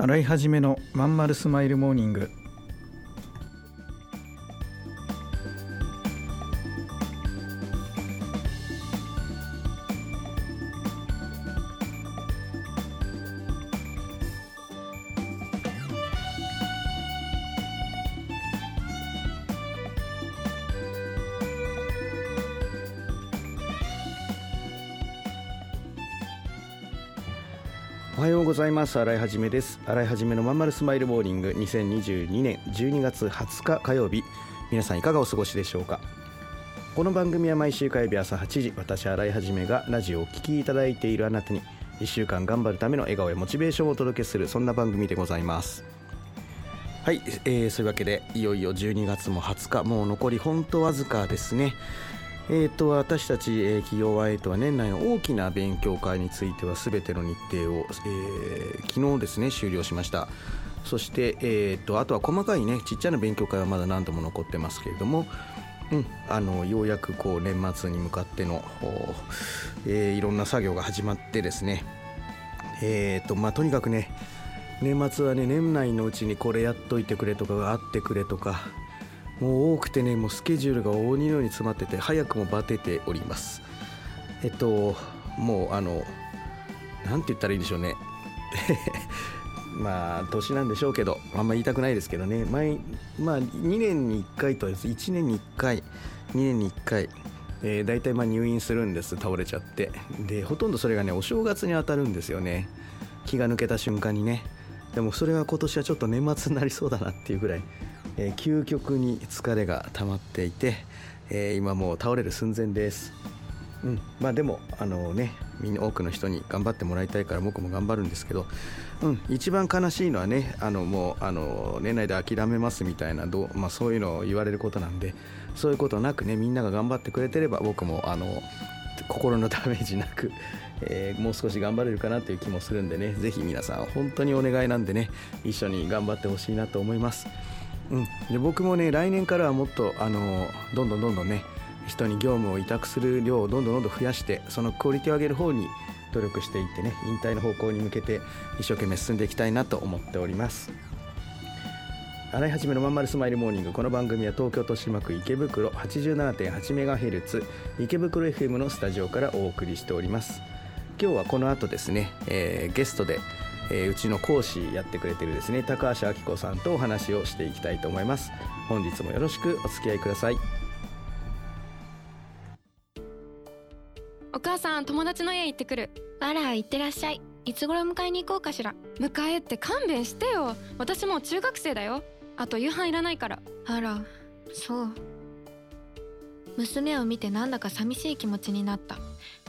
洗い始めのまんまるスマイルモーニング。おはようございます。新井はじめです。新井はじめのまんまるスマイルモーニング。2022年12月20日火曜日。皆さんいかがお過ごしでしょうか？この番組は毎週火曜日朝8時私新井はじめがラジオをお聞きいただいているあなたに1週間頑張るための笑顔やモチベーションをお届けするそんな番組でございます。はい、えー、そういうわけでいよいよ12月も20日もう残り本当わずかですね。えー、と私たち、えー企業ワイとは年内の大きな勉強会については全ての日程を、えー昨日ですね終了しました。そして、えー、とあとは細かいねちっちゃな勉強会はまだ何度も残ってますけれども、うん、あのようやくこう年末に向かっての、えーいろんな作業が始まってですねえーとまあ、とにかくね年末はね年内のうちにこれやっといてくれとかがあってくれとかもう多くてねもうスケジュールが鬼のように詰まってて早くもバテております。えっともうあのなんて言ったらいいんでしょうね。まあ年なんでしょうけどあんま言いたくないですけどね。毎まあ2年に1回と1年に1回2年に1回えー、大体まあ入院するんです。倒れちゃって。でほとんどそれがねお正月に当たるんですよね。気が抜けた瞬間にね。でもそれは今年はちょっと年末になりそうだなっていうぐらい、えー究極に疲れが溜まっていて、えー今もう倒れる寸前です。うん、まあでもあのねみんな多くの人に頑張ってもらいたいから僕も頑張るんですけど、うん、一番悲しいのはねあのもうあの年内で諦めますみたいなどう、まあ、そういうのを言われることなんでそういうことなくねみんなが頑張ってくれてれば僕もあの心のダメージなく、えーもう少し頑張れるかなという気もするんでねぜひ皆さん本当にお願いなんでね一緒に頑張ってほしいなと思います。うん、で僕もね来年からはもっとあのどんどんどんどんね人に業務を委託する量をどんどんどんどん増やしてそのクオリティを上げる方に努力していってね引退の方向に向けて一生懸命進んでいきたいなと思っております。洗い始めのまんまるスマイルモーニング。この番組は東京豊島区池袋 87.8MHz 池袋 FM のスタジオからお送りしております。今日はこの後ですね、えーゲストで、えーうちの講師やってくれてるですね高橋明子さんとお話をしていきたいと思います。本日もよろしくお付き合いください。お母さん友達の家行ってくる。あら行ってらっしゃい。いつ頃迎えに行こうかしら。迎えって勘弁してよ。私もう中学生だよ。あと夕飯いらないから。あらそう。娘を見てなんだか寂しい気持ちになった。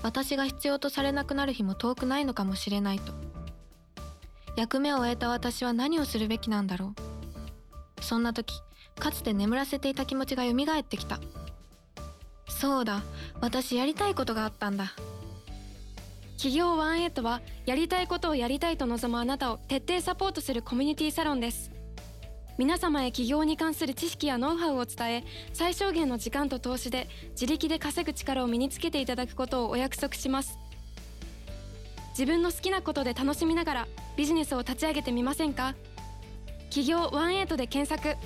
私が必要とされなくなる日も遠くないのかもしれないと役目を終えた私は何をするべきなんだろう。そんな時かつて眠らせていた気持ちが蘇ってきた。そうだ私やりたいことがあったんだ。企業ワンエイトはやりたいことをやりたいと望むあなたを徹底サポートするコミュニティサロンです。皆様へ起業に関する知識やノウハウを伝え最小限の時間と投資で自力で稼ぐ力を身につけていただくことをお約束します。自分の好きなことで楽しみながらビジネスを立ち上げてみませんか？企業ワンエイトで検索。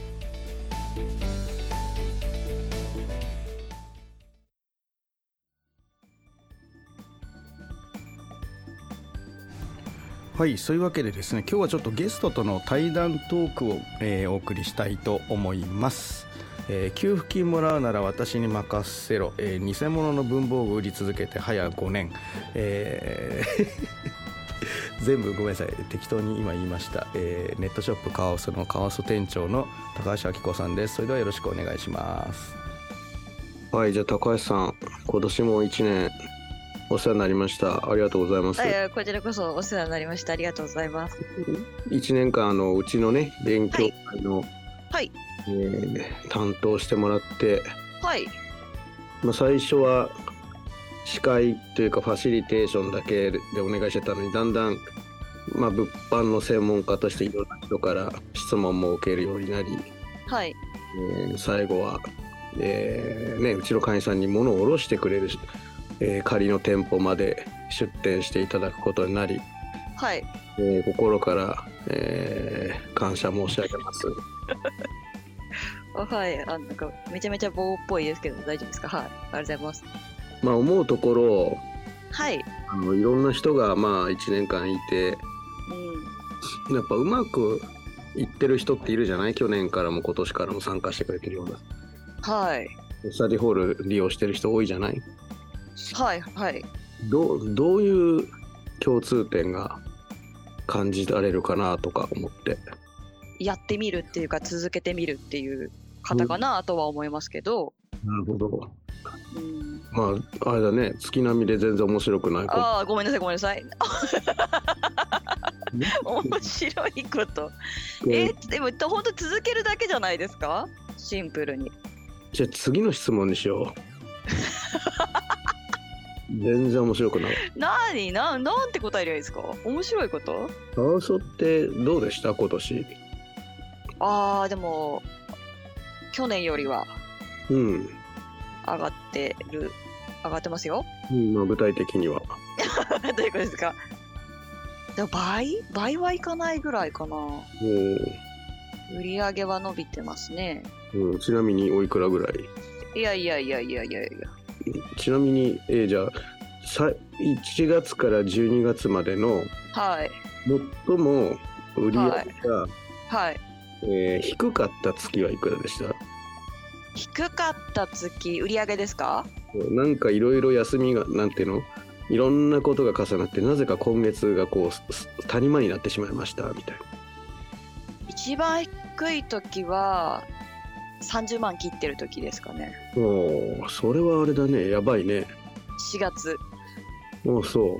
はいそういうわけでですね今日はちょっとゲストとの対談トークを、えーお送りしたいと思います、えー給付金もらうなら私に任せろ、えー偽物の文房具売り続けて早5年、えー 全部ごめんなさい。適当に今言いました、えーネットショップカワウソのカワウソ店長の高橋明子さんです。それではよろしくお願いします。はいじゃあ高橋さん今年も1年お世話になりました。ありがとうございます。いやこちらこそお世話になりました。ありがとうございます。1年間あのうちのね勉強会の、はい。えー担当してもらって、はい。まあ、最初は司会というかファシリテーションだけでお願いしてたのにだんだん、まあ、物販の専門家としていろんな人から質問も受けるようになり、はい。えー最後は、えーね、うちの会員さんに物を卸してくれる、えー仮の店舗まで出店していただくことになり、はい。えー心から、えー感謝申し上げます。あはい。あなんか、めちゃめちゃ棒っぽいですけど、大丈夫ですか？はい。ありがとうございます。まあ思うところはい。あのいろんな人がまあ1年間いてうん。やっぱうまくいってる人っているじゃない？去年からも今年からも参加してくれてるようなはい。スタディホール利用してる人多いじゃない？はい。はい。どうどういう共通点が感じられるかなとか思ってやってみるっていうか、続けてみるっていう方かなとは思いますけど。なるほど。うん。まああれだね。月並みで全然面白くないああ、ごめんなさい、ごめんなさい。面白いこと。えー、でも、本当続けるだけじゃないですか？シンプルに。じゃあ次の質問にしよう。全然面白くない。なにななんて答えりゃいいですか？面白いこと？カワウソってどうでした？今年。ああでも去年よりはうん、上がってる上がってますよ。うんまあ、具体的には。どういうことですか？でも倍？倍はいかないぐらいかな。も売り上げは伸びてますね。う、うん、ちなみにおいくらぐらい？いやいやいやいやいやいや。ちなみに、えーじゃあさ1月から12月までのはい。最も売り上げが、はいえー低かった月はいくらでした？低かった月売り上げですか？なんかいろいろ休みがなんていうの？いろんなことが重なってなぜか今月がこう谷間になってしまいましたみたいな。一番低い時は30万切ってる時ですかね。おーそれはあれだね。やばいね。4月。もうそう。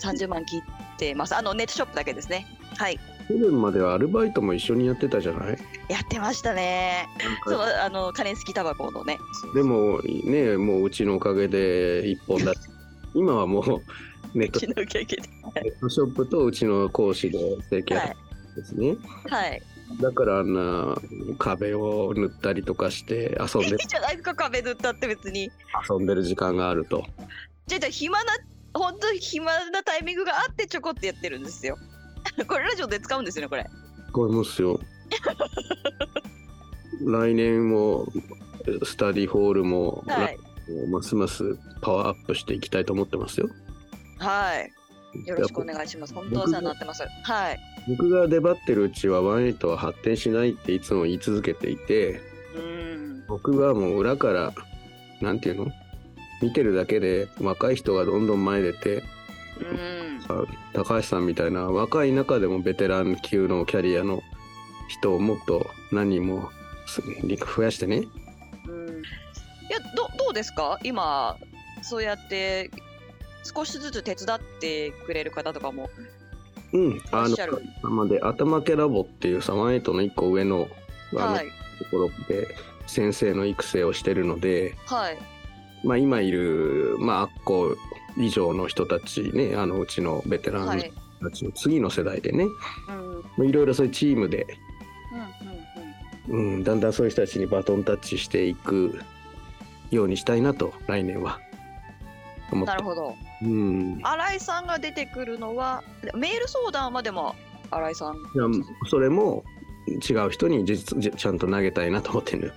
30万切ってます。あのネットショップだけですね。はい去年まではアルバイトも一緒にやってたじゃない？やってましたね。そうあのカレンスキタバコのね。でもねもううちのおかげで一本だ 今はもうネットネットショップとうちの講師で生計はい。ですね、はい。だからあんな壁を塗ったりとかして遊んでいいじゃないですか壁塗ったって別に。遊んでる時間があると。じゃあじゃあ暇な本当に暇なタイミングがあってちょこってやってるんですよ これラジオで使うんですよねこれ。これますよ。来年もスタディホールも、はい。ますますパワーアップしていきたいと思ってますよ。はい。よろしくお願いします。本当お世話になってます。はい。僕が出張ってるうちはワンエイトは発展しないっていつも言い続けていてうん。僕はもう裏からなんていうの？見てるだけで若い人がどんどん前出て高橋さんみたいな若い中でもベテラン級のキャリアの人をもっと何人もす増やしてね。うん。いやどどうですか？今そうやって少しずつ手伝ってくれる方とかも。うん。あのまで頭家ラボっていうサワンエイトの1個上のあの、はい。ところで先生の育成をしてるので、はい。まあ、今いる、まあ、アッコ以上の人たちねあのうちのベテランたちの次の世代でね、うん。うんまあいろいろそういうチームで、うんうんうん、だんだんそういう人たちにバトンタッチしていくようにしたいなと来年は。思って。なるほど。うん、い新井さんが出てくるのはメール相談はでも新井さん。やそれも違う人にちゃんと投げたいなと思ってる、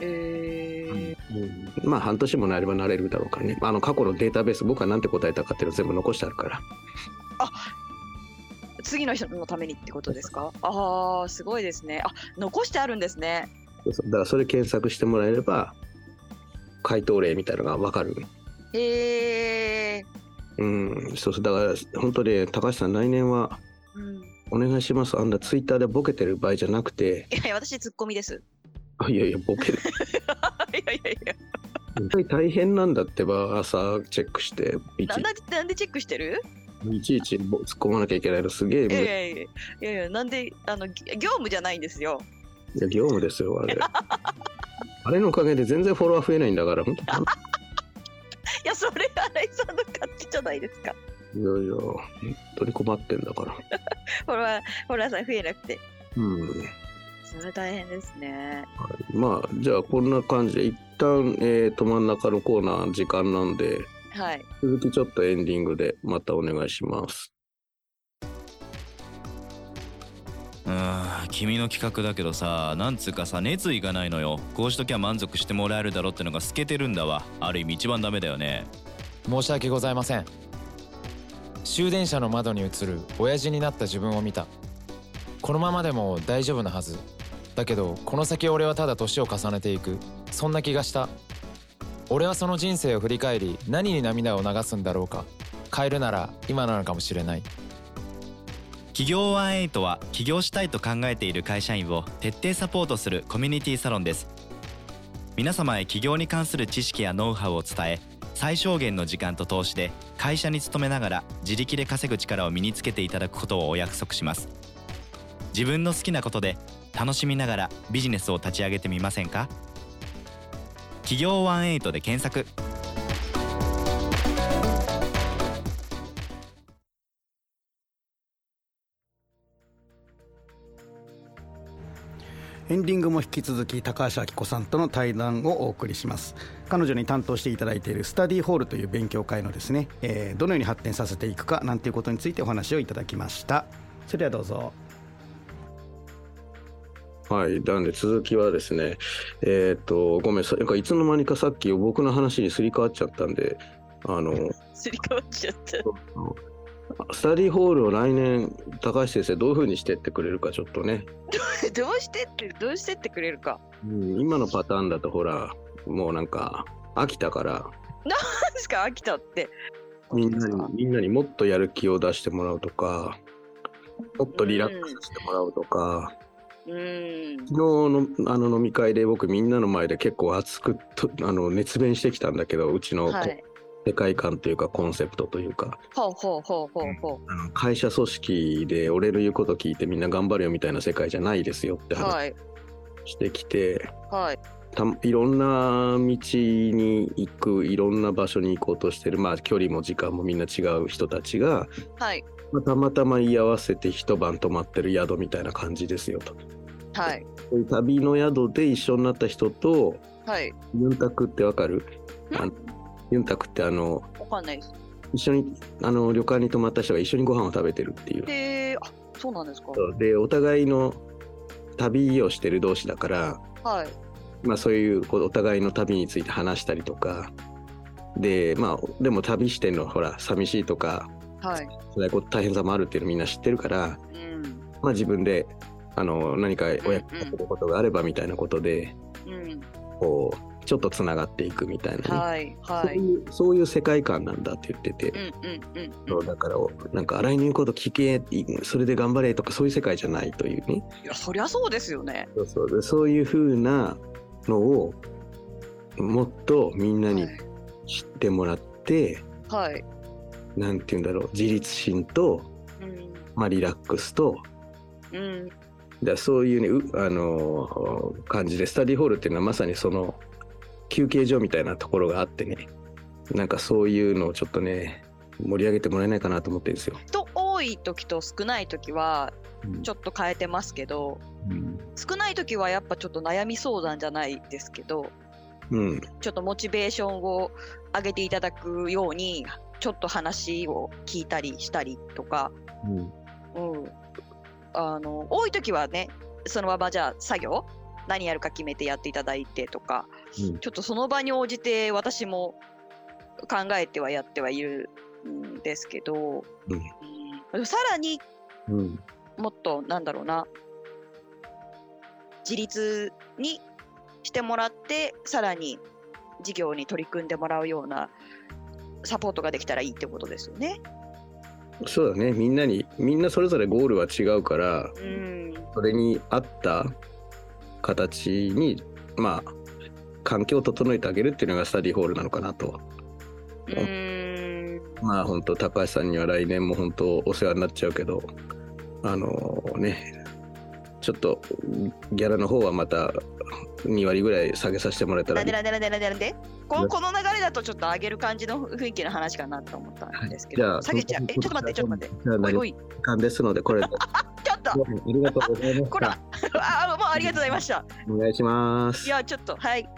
えー。うん、まあ半年もなればなれるだろうからね。あの過去のデータベース僕は何て答えたかっていうの全部残してあるから。次の人のためにってことですか？ああすごいですね。あ残してあるんですね。だからそれ検索してもらえれば回答例みたいなのが分かる。へえうん。そうそう。だから本当に高橋さん来年はうん。お願いします。あんなツイッターでボケてる場合じゃなくて。いやいや私ツッコミですあ いやいやボケる いやいやいや。大変なんだってば朝チェックしていちなんだなんでチェックしてる？いちいちぼ突っ込まなきゃいけないのすげえいやいむやいやいやなんであのぎ業務じゃないんですよ。いや業務ですよあれ。あれのおかげで全然フォロワー増えないんだから本当いやそれ新井さんの勝手じゃないですか。いやいや本当に困ってんだから。フォロワーフォロワーさん増えなくて。うんそれ大変ですね。まあじゃあこんな感じで一旦、えー、と真ん中のコーナー時間なんではい。続きちょっとエンディングでまたお願いします。うーん君の企画だけどさなんつうかさ熱意がないのよ。こうしときゃ満足してもらえるだろってのが透けてるんだわ。ある意味一番ダメだよね。申し訳ございません。終電車の窓に映る親父になった自分を見た。このままでも大丈夫なはずだけどこの先俺はただ年を重ねていく。そんな気がした。俺はその人生を振り返り何に涙を流すんだろうか。変えるなら今なのかもしれない。企業18は起業したいと考えている会社員を徹底サポートするコミュニティサロンです。皆様へ起業に関する知識やノウハウを伝え最小限の時間と投資で会社に勤めながら自力で稼ぐ力を身につけていただくことをお約束します。自分の好きなことで楽しみながらビジネスを立ち上げてみませんか？企業18で検索。エンディングも引き続き高橋明子さんとの対談をお送りします。彼女に担当していただいているスタディホールという勉強会のですね、えーどのように発展させていくかなんていうことについてお話をいただきました。それではどうぞ。はい、なんで続きはですね、えっ、と、ごめんさ、なんかいつの間にかさっき僕の話にすり替わっちゃったんで、あの、すり替わっちゃった。スタディホールを来年、高橋先生、どういうふうにしてってくれるか、ちょっとね、どうしてって、どうしてってくれるか。うん今のパターンだと、ほら、もうなんか、飽きたから、何ですか、飽きたって。みんなにみんなにもっとやる気を出してもらうとか、もっとリラックスしてもらうとか、うーん。昨日のあの飲み会で僕みんなの前で結構熱くとあの熱弁してきたんだけどうちのこはい。世界観というかコンセプトというか会社組織で俺の言うこと聞いてみんな頑張るよみたいな世界じゃないですよってう。話はい。してきて、はい。たいろんな道に行くいろんな場所に行こうとしてるまあ距離も時間もみんな違う人たちが、はい。まあたまたま居合わせて一晩泊まってる宿みたいな感じですよと。はい。旅の宿で一緒になった人とはい。ユンタクってわかる？ユンタクってあのわかんないです。一緒にあの旅館に泊まった人が一緒にご飯を食べてるっていう。へえ、あ、そうなんですか。でお互いの旅をしてる同士だから、はい。まあ、そういうこうお互いの旅について話したりとかでまあでも旅してんのほら寂しいとかはい。辛いこと大変さもあるっていうのみんな知ってるから、うん。まあ、自分であの何かお役うんうん立てることがあればみたいなことでうん。こうちょっとつながっていくみたいなね、はい。はい。そういう世界観なんだって言ってて。うんうんうんそうだからなんか洗いの言うこと聞けそれで頑張れとかそういう世界じゃないというねいや、そりゃそうですよね。そうそうでそういう風なのをもっとみんなにはい。知ってもらって、はい。なんて言うんだろう自立心と、うん。まあ、リラックスとうん。だそういうねうあのー感じでスタディホールっていうのはまさにその休憩所みたいなところがあってねなんかそういうのをちょっとね盛り上げてもらえないかなと思ってるんですよ。人多い時と少ない時はうんちょっと変えてますけど、うん。少ない時はやっぱちょっと悩み相談じゃないですけど、うん。ちょっとモチベーションを上げていただくように、ちょっと話を聞いたりしたりとか、うん。うん、あの多い時はね、そのままじゃあ作業、何やるか決めてやっていただいてとか、うん。ちょっとその場に応じて私も考えてはやってはいるんですけど、うん。うん。さらにうんもっとなんだろうな。自立にしてもらってさらに事業に取り組んでもらうようなサポートができたらいいってことですよね。そうだね。みんなにみんなそれぞれゴールは違うからうん。それに合った形にまあ環境を整えてあげるっていうのがスタディホールなのかなとまあ本当高橋さんには来年も本当お世話になっちゃうけどあのねちょっとギャラの方はまた2割ぐらい下げさせてもらえたら。でなんでなんでなんでなんでこねこの流れだとちょっと上げる感じの雰囲気の話かなと思ったんですけど、じゃあ下げちゃう。え、ちょっと待って、ちょっと待って。おいおい、時間ですのでこれ。で ちょっと、ありがとうございましこら。た、あ、もうありがとうございました。お願いします。いや、ちょっと、はい。